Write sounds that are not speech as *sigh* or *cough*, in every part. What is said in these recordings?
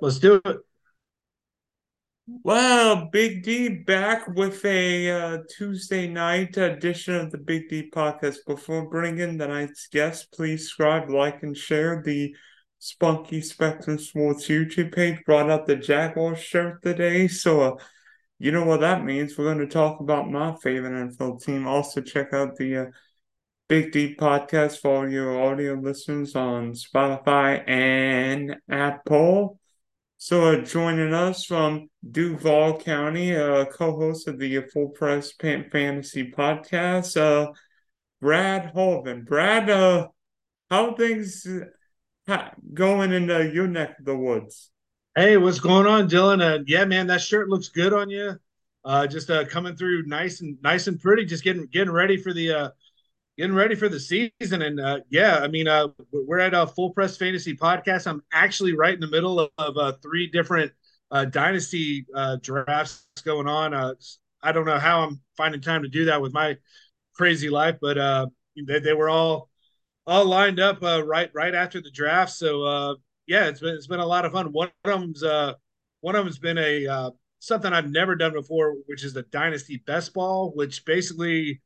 let's do it. Well, Big D back with a uh, Tuesday night edition of the Big D podcast. Before bringing the night's guest, please subscribe, like, and share the Spunky Spectrum Sports YouTube page. Brought out the Jaguars shirt today, so uh, you know what that means. We're going to talk about my favorite NFL team. Also, check out the uh, Big D podcast for your audio listeners on Spotify and Apple. So, uh, joining us from Duval County, uh, co-host of the Full Press Fantasy Podcast, uh, Brad Harvin. Brad, uh, how things going in uh, your neck of the woods? Hey, what's going on, Dylan? Uh, yeah, man, that shirt looks good on you. Uh, just uh, coming through nice and nice and pretty. Just getting getting ready for the uh, getting ready for the season. And uh, yeah, I mean, uh, we're at a full press fantasy podcast. I'm actually right in the middle of, of uh, three different uh, dynasty uh, drafts going on. Uh, I don't know how I'm finding time to do that with my crazy life, but they, they were all all lined up right right after the draft. So yeah, it's been it's been a lot of fun. One of them's one of them's been a something I've never done before, which is the dynasty best ball, which basically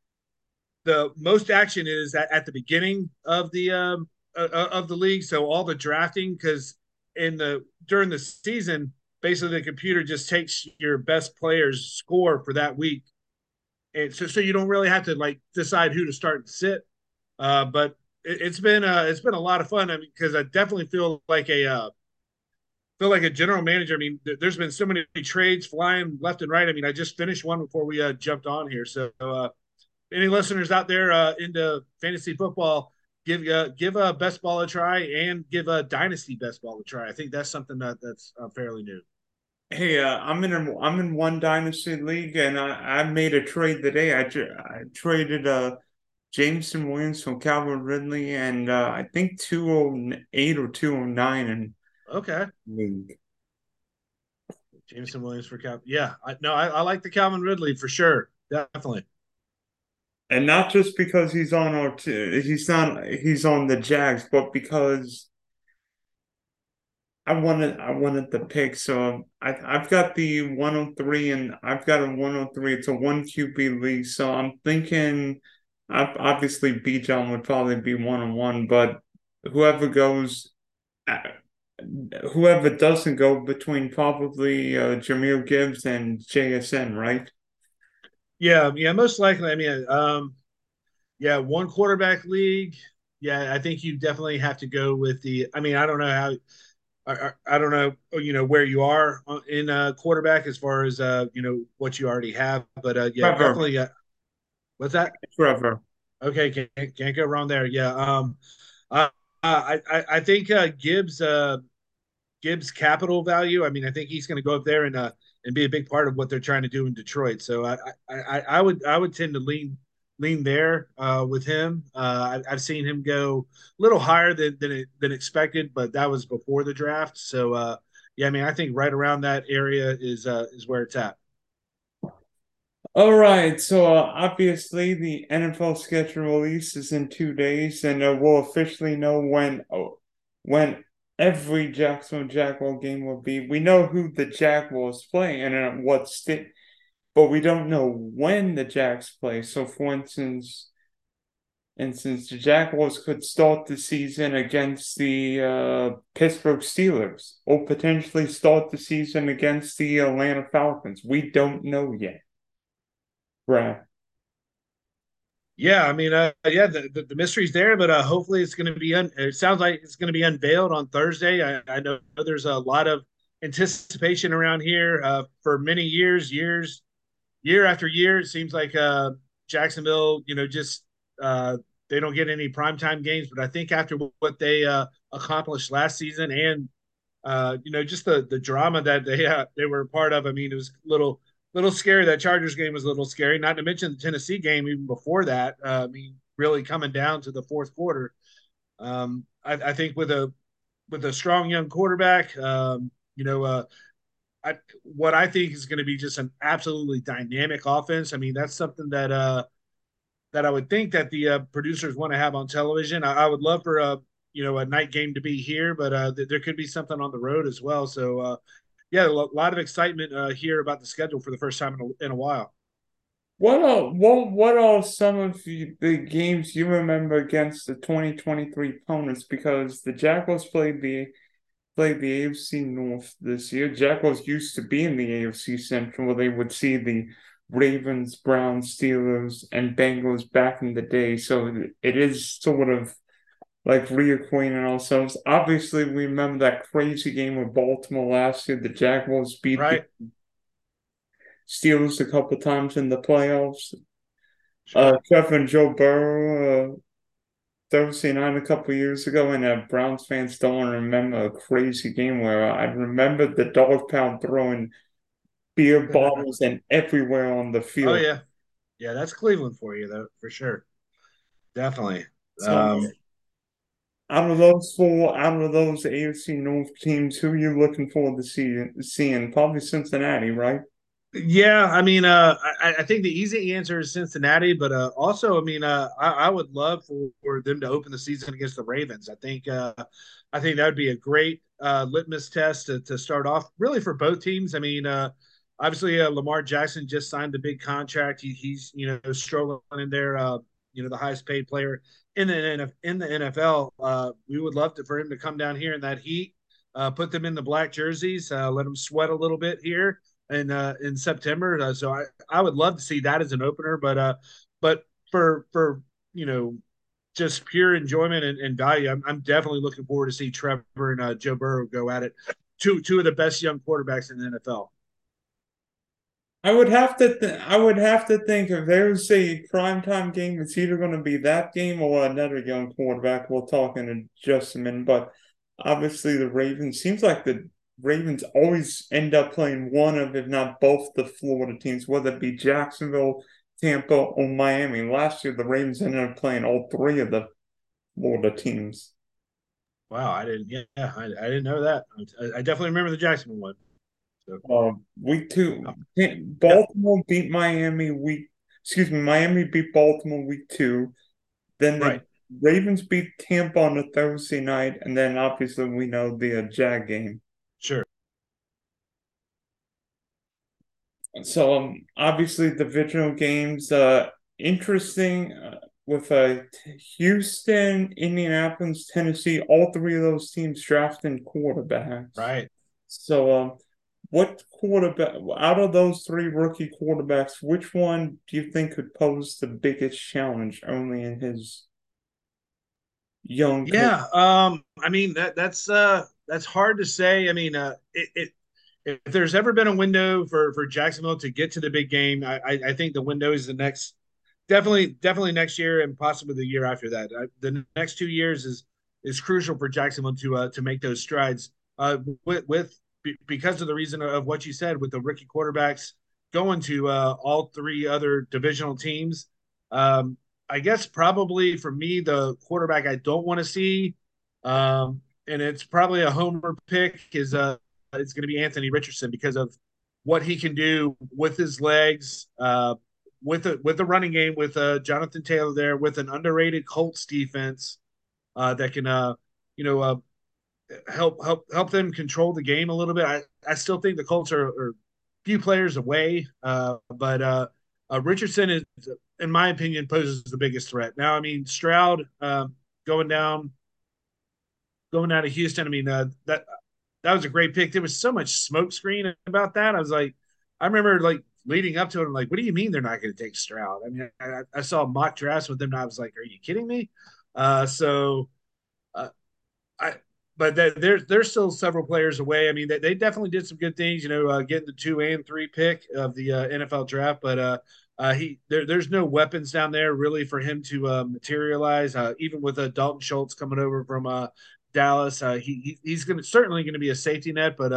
the most action is at, at the beginning of the um, uh, uh of the league. So all the drafting because in the during the season, basically the computer just takes your best player's score for that week, and so so you don't really have to like decide who to start and sit. Uh, but it, has been uh, it's been a lot of fun. I mean, because I definitely feel like a uh, feel like a general manager. I mean, th- there's been so many trades flying left and right. I mean, I just finished one before we uh, jumped on here. So, uh, any listeners out there uh, into fantasy football, give uh, give a best ball a try and give a dynasty best ball a try. I think that's something that that's uh, fairly new. Hey, uh, I'm in a, I'm in one dynasty league, and I, I made a trade today. I, I traded uh Jameson Williams from Calvin Ridley, and uh, I think 208 or 209 and okay league. Jameson Williams for Calvin. Yeah, I, no, I, I like the Calvin Ridley for sure, definitely. And not just because he's on our t- he's not he's on the Jags, but because I wanted I wanted the pick. So I I've got the 103 and I've got a 103. It's a one QB league. So I'm thinking obviously Bijan would probably be one on one, but whoever goes, uh, whoever doesn't go between probably uh, Jahmyr Gibbs and JSN, right? Yeah, yeah, most likely. I mean, um, yeah, one quarterback league. Yeah, I think you definitely have to go with the. I mean, I don't know how. I, I don't know, you know, where you are in uh, quarterback as far as uh, you know what you already have, but uh, yeah, Trevor. definitely. Uh, what's that? Trevor. Okay, can't, can't go wrong there. Yeah. Um, uh, I, I, I think uh, Gibbs uh, Gibbs capital value. I mean, I think he's going to go up there and uh, and be a big part of what they're trying to do in Detroit. So I, I, I would I would tend to lean lean there uh, with him. Uh, I, have seen him go a little higher than than, than expected, but that was before the draft. So uh, yeah, I mean, I think right around that area is uh, is where it's at. All right, so uh, obviously the NFL schedule release is in two days, and uh, we'll officially know when uh, when every Jacksonville Jaguar game will be. We know who the Jaguars play and at what state, but we don't know when the Jags play. So, for instance, instance, the Jaguars could start the season against the uh, Pittsburgh Steelers, or potentially start the season against the Atlanta Falcons. We don't know yet. Right. Yeah, I mean, uh, yeah, the, the, the, mystery's there, but uh, hopefully it's going to be. Un- it sounds like it's going to be unveiled on Thursday. I, I, know there's a lot of anticipation around here uh, for many years, years, year after year. It seems like uh, Jacksonville, you know, just uh, they don't get any primetime games. But I think after what they uh, accomplished last season, and you know, just the the drama that they they were a part of. I mean, it was a little little scary. That Chargers game was a little scary. Not to mention the Tennessee game even before that. Uh, I mean, really coming down to the fourth quarter. Um, I, I, think with a with a strong young quarterback, um, you know, uh, I, what I think is going to be just an absolutely dynamic offense. I mean, that's something that uh, that I would think that the uh, producers want to have on television. I, I would love for uh, you know a night game to be here, but uh, th- there could be something on the road as well. So uh, yeah, a lot of excitement uh, here about the schedule for the first time in a, in a while. What are what what are some of the, the games you remember against the 2023 opponents? Because the Jackals played the played the AFC North this year. Jaguars used to be in the AFC Central where they would see the Ravens, Browns, Steelers, and Bengals back in the day. So it is sort of like reacquainting ourselves. Obviously, we remember that crazy game with Baltimore last year. The Jaguars beat right. the Steelers a couple times in the playoffs. Sure. Uh, Trevor and Joe Burrow uh, Thursday night a couple years ago, and uh, Browns fans don't remember a crazy game where I remember the dog pound throwing beer *laughs* bottles and everywhere on the field. Oh yeah, yeah, that's Cleveland for you though, for sure, definitely. So, um, out of those four, out of those AFC North teams, who are you looking forward to see, seeing? Probably Cincinnati, right? Yeah, I mean, uh, I, I, think the easy answer is Cincinnati, but uh, also, I mean, uh, I, I, would love for, for, them to open the season against the Ravens. I think, uh, I think that would be a great uh, litmus test to, to, start off, really for both teams. I mean, uh, obviously, Lamar Jackson just signed a big contract. He, he's you know strolling in there, you know, the highest paid player in the in the NFL. we would love to for him to come down here in that heat, put them in the black jerseys, let them sweat a little bit here in uh, in September. Uh, so I, I would love to see that as an opener, but uh, but for for you know just pure enjoyment and, and value, I'm, I'm definitely looking forward to see Trevor and uh, Joe Burrow go at it. Two two of the best young quarterbacks in the NFL. I would have to. Th- I would have to think if there's a primetime game, it's either going to be that game or another young quarterback. We'll talk in just a minute, but obviously the Ravens seems like the Ravens always end up playing one of, if not both, the Florida teams, whether it be Jacksonville, Tampa, or Miami. Last year, the Ravens ended up playing all three of the Florida teams. Wow, I didn't. Yeah, I, I didn't know that. I, I, definitely remember the Jacksonville one. Uh, week two, Baltimore yeah. beat Miami. Week, excuse me, Miami beat Baltimore week two. Then the right. Ravens beat Tampa on a Thursday night, and then obviously we know the uh, Jag game. Sure. So um, obviously the divisional games, uh, interesting uh, with uh, Houston, Indianapolis, Tennessee. All three of those teams drafting quarterbacks. Right. So um, what quarterback out of those three rookie quarterbacks, which one do you think could pose the biggest challenge? Only in his young. Yeah. Um. I mean that that's uh that's hard to say. I mean, uh, it, it if there's ever been a window for for Jacksonville to get to the big game, I, I think the window is the next, definitely definitely next year and possibly the year after that. I, the next two years is is crucial for Jacksonville to uh, to make those strides. Uh, with, with because of the reason of what you said with the rookie quarterbacks going to uh, all three other divisional teams. Um, I guess probably for me the quarterback I don't want to see um, and it's probably a homer pick. Is uh, it's going to be Anthony Richardson because of what he can do with his legs, uh, with a with the running game, with uh, Jonathan Taylor there, with an underrated Colts defense uh, that can, uh, you know, uh, help help help them control the game a little bit. I, I still think the Colts are, are a few players away, uh, but uh, uh, Richardson is, in my opinion, poses the biggest threat. Now, I mean, Stroud um, going down going out of Houston. I mean, uh, that that was a great pick. There was so much smoke screen about that. I was like, I remember like leading up to it. I'm like, what do you mean they're not going to take Stroud? I mean, I, I, saw mock drafts with them, and I was like, are you kidding me? Uh, so, uh, I. But there's there's still several players away. I mean, they, they definitely did some good things. You know, uh, getting the two and three pick of the uh, NFL draft, but uh, uh, he there, there's no weapons down there really for him to uh, materialize. Uh, even with uh, Dalton Schultz coming over from Dallas. He, he's going to certainly going to be a safety net, but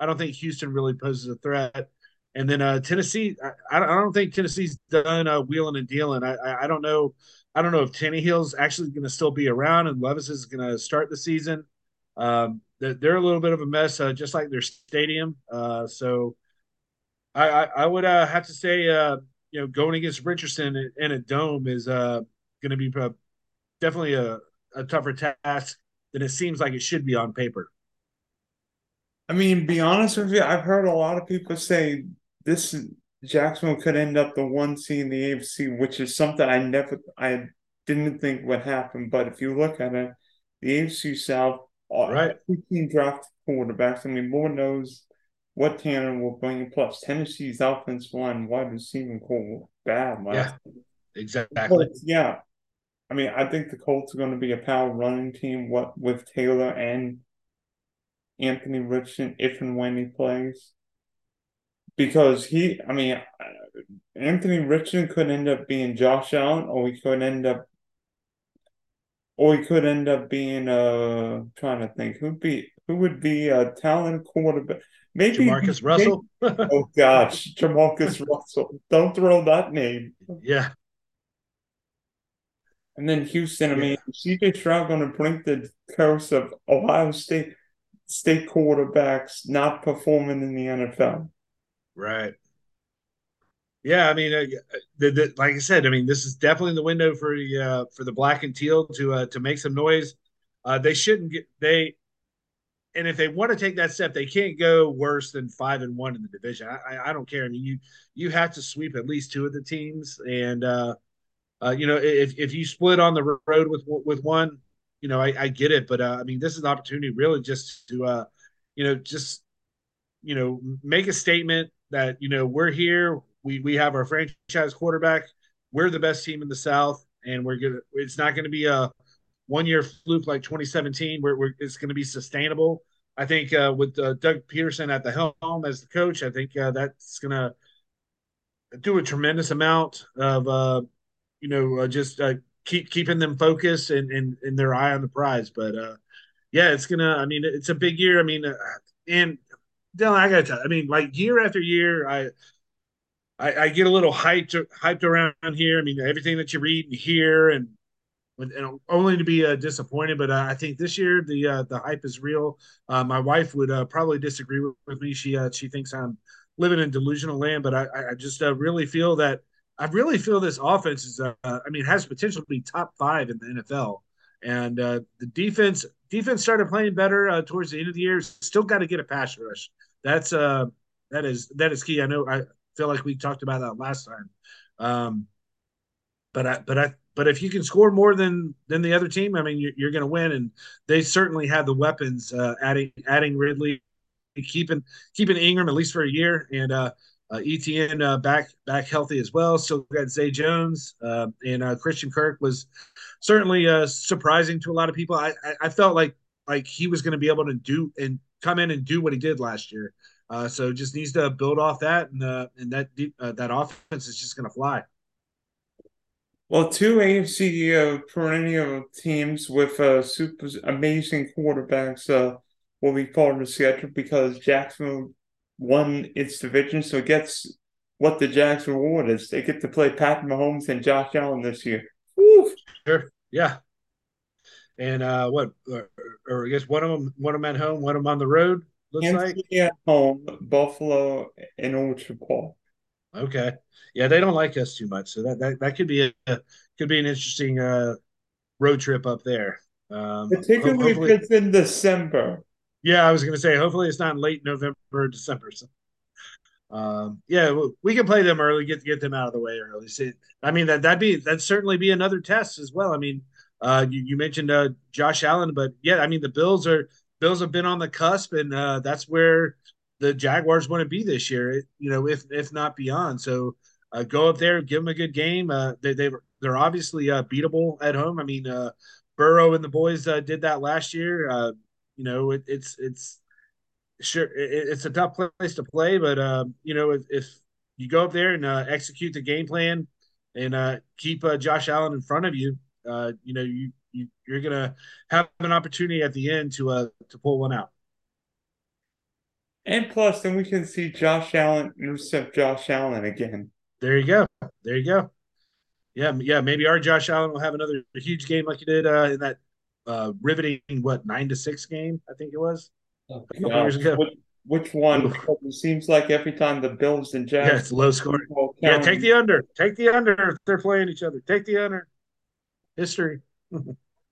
I don't think Houston really poses a threat. And then Tennessee, I, I don't think Tennessee's done wheeling and dealing. I, I, I don't know. I don't know if Tannehill's actually going to still be around and Levis is going to start the season. Um, they're, a little bit of a mess, uh, just like their stadium. Uh, so I, I, I would uh, have to say, uh, you know, going against Richardson in, a dome is uh, going to be definitely a, a tougher task than it seems like it should be on paper. I mean, be honest with you, I've heard a lot of people say this Jacksonville could end up the one seed in the AFC, which is something I never, I didn't think would happen. But if you look at it, the AFC South, right, team draft quarterbacks. I mean, Lord knows what Tanner will bring. Plus, Tennessee's offense line, wide receiver corps bad last. Yeah, exactly. But, yeah, I mean, I think the Colts are going to be a power running team. What with Taylor and Anthony Richardson if and when he plays. Because he, I mean, uh, Anthony Richardson could end up being Josh Allen, or he could end up, or he could end up being. Uh, trying to think who'd be who would be a talent quarterback. Maybe Jamarcus Russell. *laughs* oh gosh, Jamarcus *laughs* Russell! Don't throw that name. Yeah. And then Houston. I mean, CJ Stroud going to bring the curse of Ohio State state quarterbacks not performing in the NFL. Right. Yeah, I mean, uh, the, the, like I said, I mean, this is definitely the window for the uh, for the black and teal to uh, to make some noise. Uh, they shouldn't get they, and if they want to take that step, they can't go worse than five and one in the division. I, I, I don't care. I mean, you you have to sweep at least two of the teams, and uh, uh, you know, if if you split on the road with with one, you know, I, I get it, but uh, I mean, this is an opportunity really just to, uh, you know, just, you know, make a statement that you know we're here. We we have our franchise quarterback. We're the best team in the South, and we're gonna. It's not to be a one year fluke like 2017, where we're, it's to be sustainable. I think uh, with uh, Doug Pederson at the helm as the coach, I think uh, that's to do a tremendous amount of, uh, you know, uh, just uh, keep keeping them focused and, and and their eye on the prize. But yeah, it's gonna. I mean, it's a big year. I mean, and Dylan, I gotta tell. You, I mean, like year after year, I, I I get a little hyped hyped around here. I mean, everything that you read and hear, and and only to be uh, disappointed. But uh, I think this year the uh, the hype is real. Uh, my wife would uh, probably disagree with, with me. She uh, she thinks I'm living in delusional land, but I, I just really feel that I really feel this offense is, I mean, has potential to be top five in the NFL. And the defense defense started playing better towards the end of the year. Still got to get a pass rush. That's uh that is that is key. I know I feel like we talked about that last time. Um, but I but I but if you can score more than than the other team, I mean, you're, you're going to win. And they certainly have the weapons. Uh, adding adding Ridley, keeping keeping Engram at least for a year, and uh, uh, ETN uh, back back healthy as well. Still got Zay Jones uh, and uh, Christian Kirk was certainly uh, surprising to a lot of people. I, I, I felt like like he was going to be able to do and come in and do what he did last year. Uh, so just needs to build off that, and and that that offense is just going to fly. Well, two AFC perennial teams with super amazing quarterbacks will be part of the schedule because Jacksonville won its division, so it gets what the Jags reward is. They get to play Pat Mahomes and Josh Allen this year. Woo! Sure, yeah. And uh, what, or, or, I guess one of them, one of them at home, one of them on the road. Looks Kansas like at home, Buffalo and Orchard Park. Okay, yeah, they don't like us too much, so that that, that could be a could be an interesting uh, road trip up there. Um, Particularly if it's in December. Yeah, I was going to say, hopefully it's not late November or December. So, um, yeah, we can play them early, get get them out of the way early. See, I mean that that'd be that'd certainly be another test as well. I mean, uh, you, you mentioned uh, Josh Allen, but yeah, I mean the Bills are Bills have been on the cusp, and uh, that's where the Jaguars want to be this year. You know, if if not beyond. So uh, go up there, give them a good game. Uh, they they they're obviously uh, beatable at home. I mean, uh, Burrow and the boys uh, did that last year. You know, it, it's it's sure it, it's a tough place to play, but um, you know, if, if you go up there and execute the game plan and keep Josh Allen in front of you, you know, you, you you're gonna have an opportunity at the end to uh to pull one out. And plus, then we can see Josh Allen intercept Josh Allen again. There you go. There you go. Yeah, yeah. Maybe our Josh Allen will have another huge game like he did uh, in that uh, riveting what nine to six game I think it was oh, years ago. Which, which one? it seems like every time the Bills and Jags. Yeah, it's low scoring. Yeah, take the under. Take the under. If they're playing each other. Take the under. History.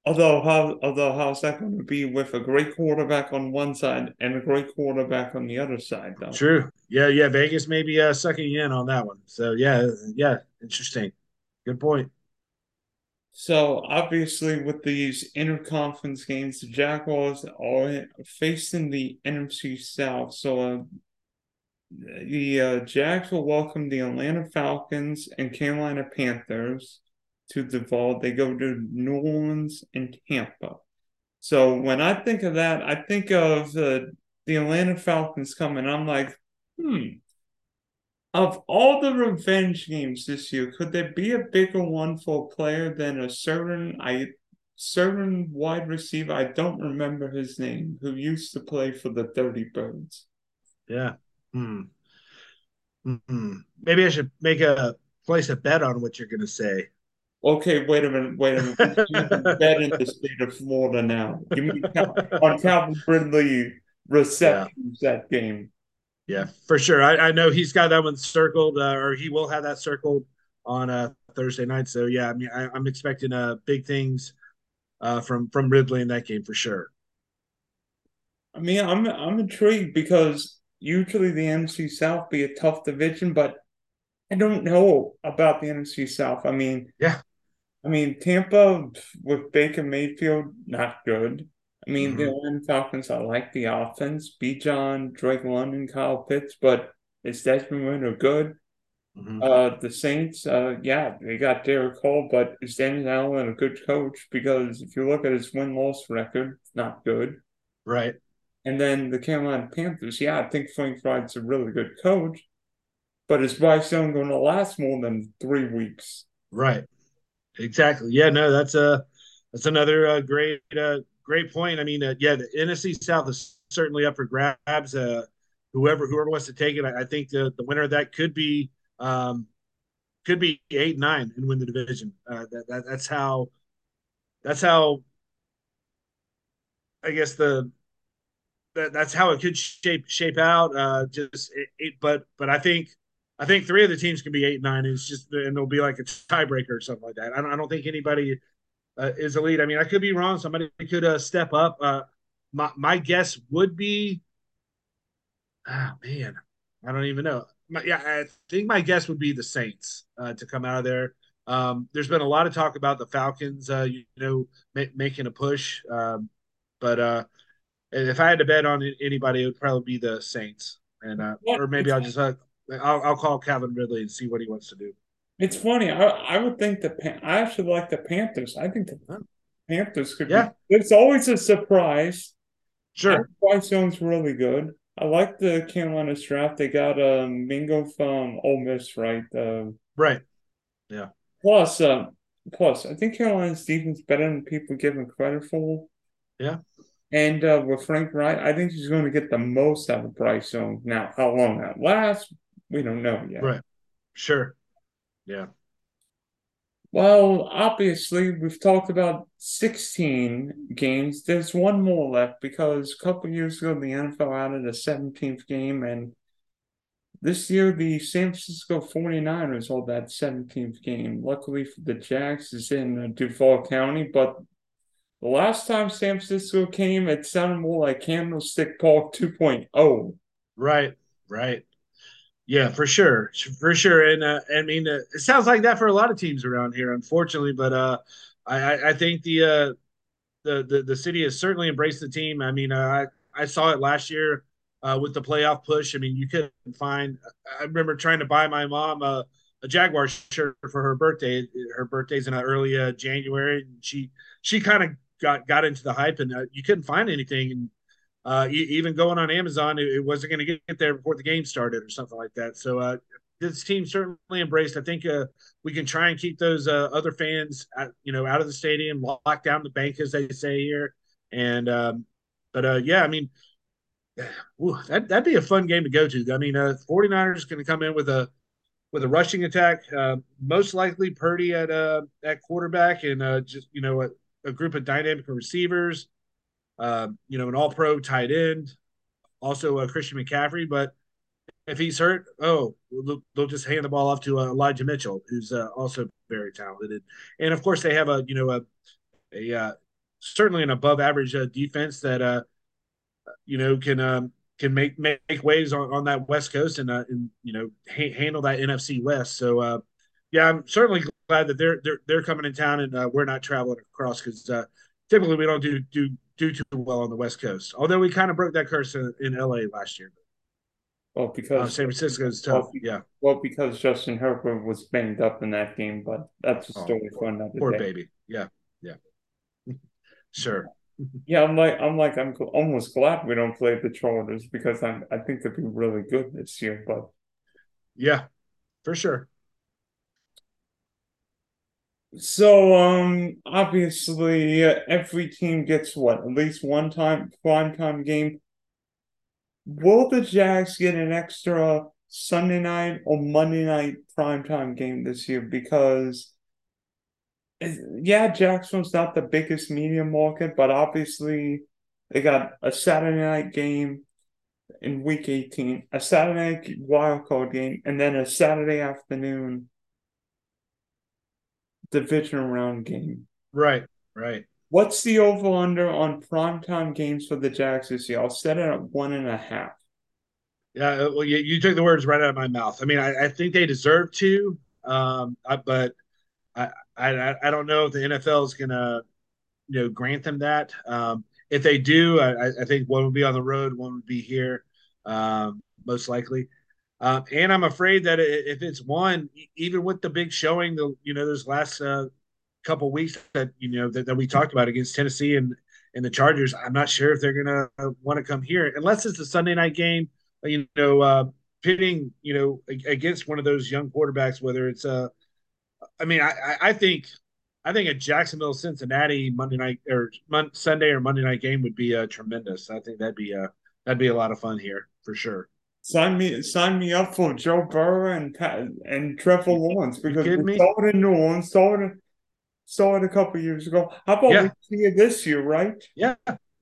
Although how although how's that going to be with a great quarterback on one side and a great quarterback on the other side, though? True. Yeah, yeah. Vegas may be uh, sucking in on that one. So yeah, yeah. Interesting. Good point. So obviously, with these interconference games, the Jaguars are facing the NFC South. So uh, the uh, Jags will welcome the Atlanta Falcons and Carolina Panthers to vault. They go to New Orleans and Tampa. So when I think of that, I think of uh, the Atlanta Falcons coming. I'm like, hmm. Of all the revenge games this year, could there be a bigger one for a player than a certain I certain wide receiver? I don't remember his name, who used to play for the Dirty Birds. Yeah. Hmm. Hmm. Maybe I should make a place a bet on what you're going to say. Okay, wait a minute, wait a minute. bet in the state of Florida now. You mean on Calvin Ridley receptions yeah. that game? Yeah, for sure. I, I know he's got that one circled, uh, or he will have that circled on uh, Thursday night. So yeah, I mean, I, am expecting uh, big things uh, from from Ridley in that game for sure. I mean, I'm I'm intrigued because usually the NFC South be a tough division, but I don't know about the NFC South. I mean, yeah, I mean, Tampa with Baker Mayfield, not good. I mean, mm-hmm. the Atlanta Falcons, I like the offense. Bijan, Drake London, Kyle Pitts, but is Desmond Ridder good? Mm-hmm. Uh, the Saints, uh, yeah, they got Derek Hall, but is Dennis Allen a good coach? Because if you look at his win loss record, not good. Right. And then the Carolina Panthers, yeah, I think Frank Reich's a really good coach, but is Bryce Young going to last more than three weeks? Right. Exactly. Yeah. No, that's a uh, that's another uh, great uh, great point. I mean, uh, yeah, the NFC South is certainly up for grabs. Uh, whoever whoever wants to take it, I, I think the, the winner of that could be um, could be eight nine and win the division. Uh, that, that that's how that's how I guess the that, that's how it could shape shape out. Uh, just it, it, but but I think I think three of the teams can be eight nine. It's just and it'll be like a tiebreaker or something like that. I don't I don't think anybody uh, is elite. I mean, I could be wrong. Somebody could uh, step up. Uh, my my guess would be, oh man, I don't even know. My, yeah, I think my guess would be the Saints uh, to come out of there. Um, there's been a lot of talk about the Falcons, uh, you know, ma- making a push, um, but uh, if I had to bet on anybody, it would probably be the Saints, and uh, or maybe I'll just uh, I'll, I'll call Calvin Ridley and see what he wants to do. It's funny. I I would think the Pan- I actually like the Panthers. I think the Panthers could yeah. be. It's always a surprise. Sure. Bryce Young's really good. I like the Carolina draft. They got um, Mingo from Ole Miss, right? Uh, right. Yeah. Plus, uh, plus, I think Carolina's defense better than people give him credit for. Yeah. And uh, with Frank Reich, I think he's going to get the most out of Bryce Young. Now, how long that lasts, we don't know yet. Right. Sure. Yeah. Well, obviously, we've talked about 16 games. There's one more left because a couple years ago, the NFL added a 17th game, and this year, the San Francisco 49ers hold that 17th game. Luckily for the Jags, is in uh, Duval County, but the last time San Francisco came, it sounded more like Candlestick Park 2.0. Right, right. Yeah, for sure, for sure, and uh, I mean, uh, it sounds like that for a lot of teams around here, unfortunately. But uh, I, I think the, uh, the the the city has certainly embraced the team. I mean, uh, I I saw it last year uh, with the playoff push. I mean, you couldn't find. I remember trying to buy my mom a, a Jaguar shirt for her birthday. Her birthday's in early uh, January, and she she kind of got got into the hype, and uh, you couldn't find anything. And uh, even going on Amazon, it, wasn't going to get there before the game started or something like that. So uh, this team certainly embraced. I think uh, we can try and keep those uh, other fans, you know, out of the stadium, lock down the bank, as they say here. And um, but uh, yeah, I mean, *sighs* ooh, that that'd be a fun game to go to. I mean, uh, 49ers going to come in with a with a rushing attack, uh, most likely Purdy at uh, at quarterback, and just you know a, a group of dynamic receivers uh, you know, an all pro tight end, also uh, Christian McCaffrey. But if he's hurt, oh, they'll, just hand the ball off to uh, Elijah Mitchell, who's uh, also very talented. And of course, they have a, you know, a, a uh, certainly an above average uh, defense that uh, you know can um, can make make waves on, on that West Coast and, uh, and you know ha- handle that NFC West. So yeah, I'm certainly glad that they're they're they're coming in town and we're not traveling across because typically we don't do do do too well on the West Coast. Although we kind of broke that curse in, in LA last year. Well, because uh, San Francisco's tough. Well, yeah. Well, because Justin Herbert was banged up in that game, but that's a oh, story oh, for another poor day. baby. Yeah, yeah. *laughs* sure. *laughs* Yeah, I'm like, I'm like, I'm almost glad we don't play the Chargers because I'm, I think they'd be really good this year. But yeah, for sure. So, um, obviously, uh, every team gets what at least one time prime time game. Will the Jags get an extra Sunday night or Monday night prime time game this year? Because yeah, Jackson's not the biggest media market, but obviously they got a Saturday night game in week 18, a Saturday wild card game, and then a Saturday afternoon division round game. Right, right. What's the over under on primetime games for the Jags this year? I'll set it at one and a half. Yeah, well, you, you took the words right out of my mouth. I mean, I, I think they deserve to, um, I, but I, I I don't know if the NFL is going to you know grant them that. Um, if they do, I, I, think one would be on the road, one would be here, um, most likely. Um, and I'm afraid that if it's one, even with the big showing, the you know, those last uh, couple weeks that you know that, that, we talked about against Tennessee and and the Chargers, I'm not sure if they're gonna want to come here unless it's a Sunday night game. You know, uh, pitting you know against one of those young quarterbacks, whether it's a uh, I mean, I, I think I think a Jacksonville Cincinnati Monday night or Sunday or Monday night game would be uh, tremendous. I think that'd be a uh, that'd be a lot of fun here for sure. Sign me sign me up for Joe Burrow and and Trevor Lawrence because we me? saw it in New Orleans, saw it saw it a couple years ago. How about yeah. we see it this year, right? Yeah,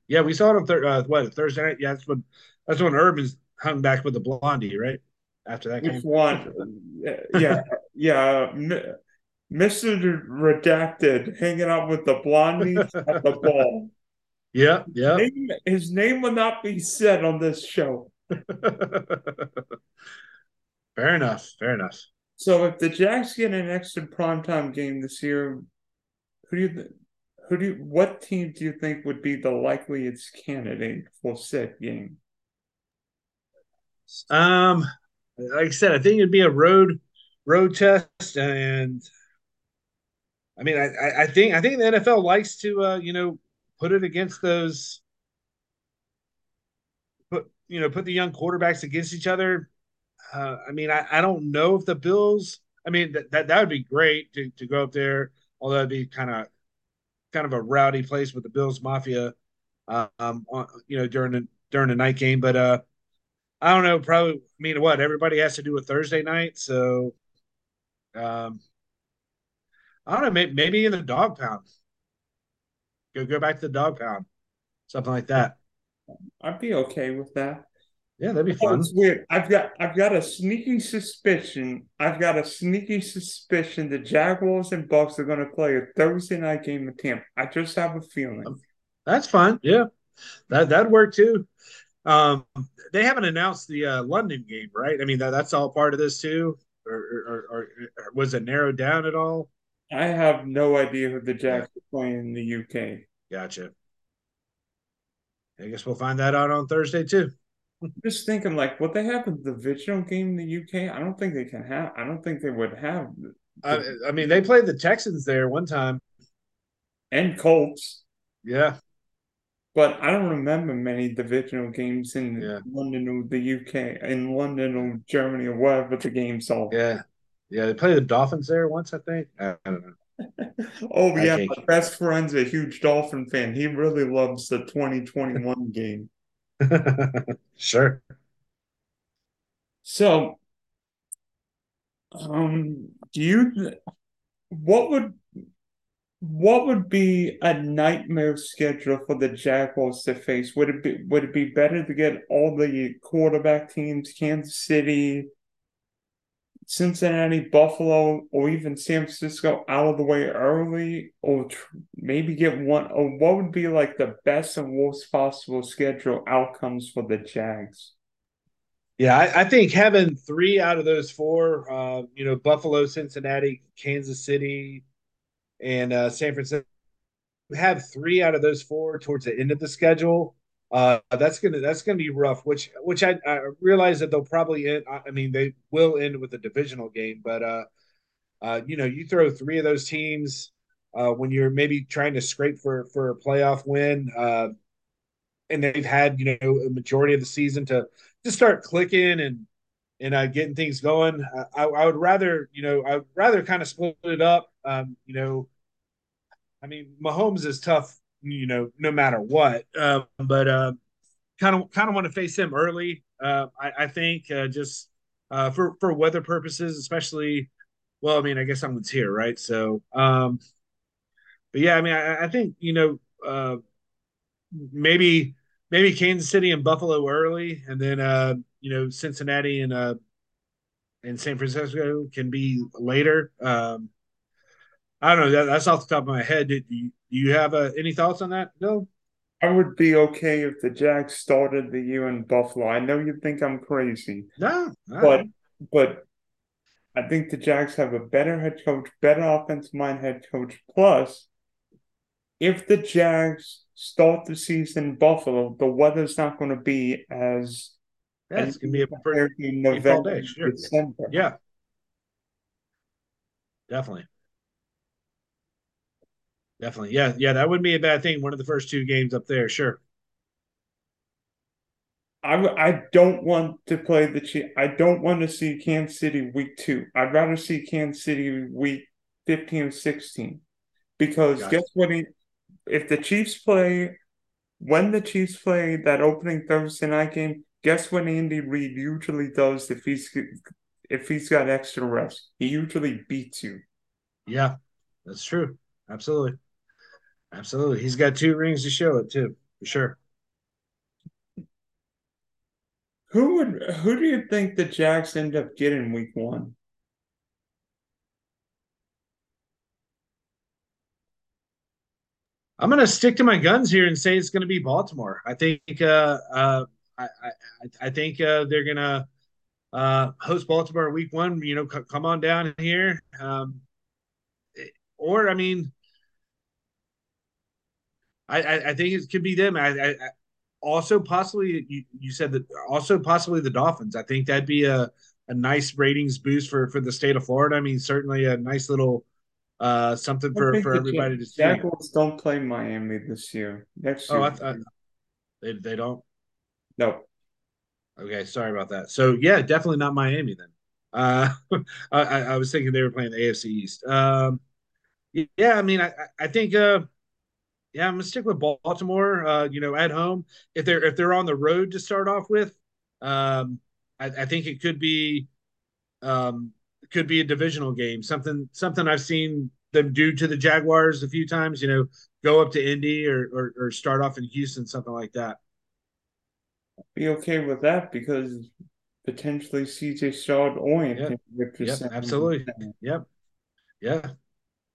yeah, we saw it on thir- uh, what Thursday night. Yeah, that's when that's when Urban's hung back with the blondie, right? After that, game. one? yeah, yeah. Mr. Redacted hanging out with the blondies at the *laughs* ball. Yeah, yeah. His name, his name will not be said on this show. *laughs* fair enough. Fair enough. So if the Jacks get an extra primetime game this year, who do you who do you, what team do you think would be the likeliest candidate for said game? Um, like I said, I think it'd be a road road test, and I mean, I, I think I think the NFL likes to uh, you know put it against those you know put the young quarterbacks against each other. Uh, I mean, I, I don't know if the Bills. I mean, that that, that would be great to, to go up there, although it'd be kind of kind of a rowdy place with the Bills Mafia, um, on, you know, during the during the night game. But uh, I don't know. Probably, I mean, what everybody has to do a Thursday night, so um, I don't know, maybe, maybe in the dog pound. Go go back to the dog pound, something like that. I'd be okay with that. Yeah, that'd be fun. It's weird. I've got I've got a sneaky suspicion. I've got a sneaky suspicion the Jaguars and Bucs are going to play a Thursday night game with Tampa. I just have a feeling. That's fine. Yeah, that that'd work too. Um, they haven't announced the uh, London game, right? I mean, that, that's all part of this too, or, or, or, or was it narrowed down at all? I have no idea who the Jacks are playing in the UK. Gotcha. I guess we'll find that out on Thursday too. Just thinking, like, would they have the divisional game in the UK? I don't think they can have. I don't think they would have. The, I, I mean, they played the Texans there one time, and Colts. Yeah, but I don't remember many divisional games in yeah. London or the UK, in London or Germany or wherever the games are. Yeah, yeah, they played the Dolphins there once, I think. I, don't know. *laughs* oh yeah, my best friend's a huge Dolphin fan. He really loves the 2021 *laughs* game. sure. So, um, do you? What would what would be a nightmare schedule for the Jaguars to face? Would it be would it be better to get all the quarterback teams, Kansas City, Cincinnati, Buffalo, or even San Francisco out of the way early, or tr- maybe get one? Or what would be like the best and worst possible schedule outcomes for the Jags? Yeah, I, I think having three out of those four, uh, you know, Buffalo, Cincinnati, Kansas City, and uh, San Francisco, have three out of those four towards the end of the schedule. Uh, that's gonna that's gonna be rough. Which which I, I realize that they'll probably end. I mean, they will end with a divisional game, but uh, uh, you know, you throw three of those teams uh, when you're maybe trying to scrape for for a playoff win, uh, and they've had you know a majority of the season to to start clicking and and uh, getting things going. I, I would rather you know I would rather kind of split it up. Um, you know, I mean, Mahomes is tough, you know, no matter what. Uh, but kind of kind of want to face him early. Uh, I, I, think uh, just uh, for for weather purposes, especially. Well, I mean, I guess someone's here, right? So, um, but yeah, I mean, I, I think you know uh, maybe maybe Kansas City and Buffalo early, and then uh, you know Cincinnati and uh, and San Francisco can be later. Um, I don't know. That, that's off the top of my head. Do you, do you have uh, any thoughts on that, Bill? I would be okay if the Jags started the year in Buffalo. I know you think I'm crazy. No, but but I think the Jags have a better head coach, better offensive mind head coach. Plus, if the Jags start the season in Buffalo, the weather's not going to be as yeah, it's going to be a pretty November, day, sure. December. Yeah, definitely. Definitely. Yeah. Yeah. That wouldn't be a bad thing. One of the first two games up there. Sure. I, I don't want to play the Chiefs. I don't want to see Kansas City week two. I'd rather see Kansas City week 15 or 16. Because gotcha. guess what? He, if the Chiefs play, when the Chiefs play that opening Thursday night game, guess what Andy Reid usually does if he's if he's got extra reps? He usually beats you. Yeah, that's true. Absolutely. Absolutely. He's got two rings to show it too, for sure. Who would who do you think the Jacks end up getting week one? I'm going to stick to my guns here and say it's going to be Baltimore. I think uh, uh, I, I, I think uh, they're going to uh, host Baltimore week one. You know, c- come on down here. Um, or I mean, I, I, I think it could be them. I, I, also possibly you, you said that also possibly the Dolphins. I think that'd be a, a nice ratings boost for for the state of Florida. I mean, certainly a nice little uh something for for everybody to see. Jaguars don't play Miami this year. Next year. Oh, I th- they they don't. No. Okay, sorry about that. So yeah, definitely not Miami then. Uh, *laughs* I, I was thinking they were playing the AFC East. Um, yeah, I mean, I I think uh yeah, I'm gonna stick with Baltimore. Uh, you know, at home. If they're if they're on the road to start off with, um, I, I think it could be, um, could be a divisional game. Something something I've seen them do to the Jaguars a few times. You know, go up to Indy or or, or start off in Houston, something like that. Be okay with that because potentially CJ Stroud or yep. yep, absolutely. Yep. Yeah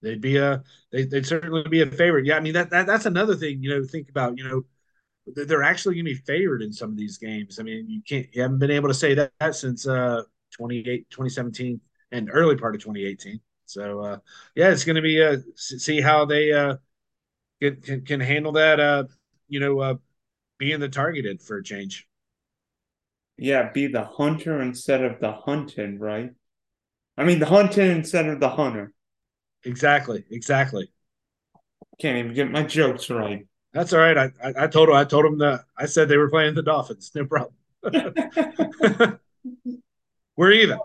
they'd be a they, would certainly be a favorite. Yeah, I mean that, that that's another thing you know think about. You know, they're actually going to be favored in some of these games. I mean, you can't you haven't been able to say that, that since uh 28 2017 and early part of 2018. So uh yeah, it's going to be uh see how they uh can, can, can handle that uh you know uh being the targeted for a change. Yeah, be the hunter instead of the hunted, right? I mean, the hunted instead of the hunter. Exactly. Exactly. Can't even get my jokes right. That's all right. I, I, I told him I told him that I said they were playing the Dolphins. No problem. *laughs* we're even.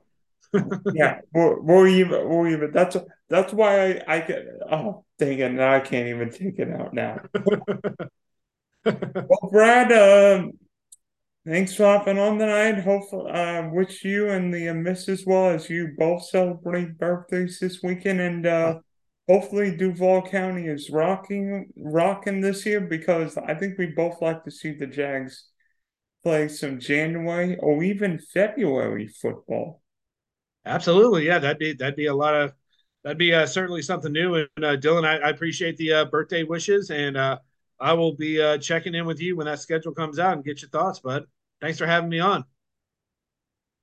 yeah, we're, we're even. We're even. That's that's why I I get. Oh dang it! Now I can't even take it out now. *laughs* well, Brad, um, thanks for hopping on tonight. Hopefully, uh, wish you and the uh, missus well as you both celebrate birthdays this weekend, and uh, hopefully Duval County is rocking rocking this year because I think we both like to see the Jags play some January or even February football. Absolutely, yeah, that'd be that'd be a lot of that'd be uh, certainly something new. And uh, Dylan, I, I, appreciate the uh, birthday wishes, and uh, I will be uh, checking in with you when that schedule comes out and get your thoughts, bud. Thanks for having me on.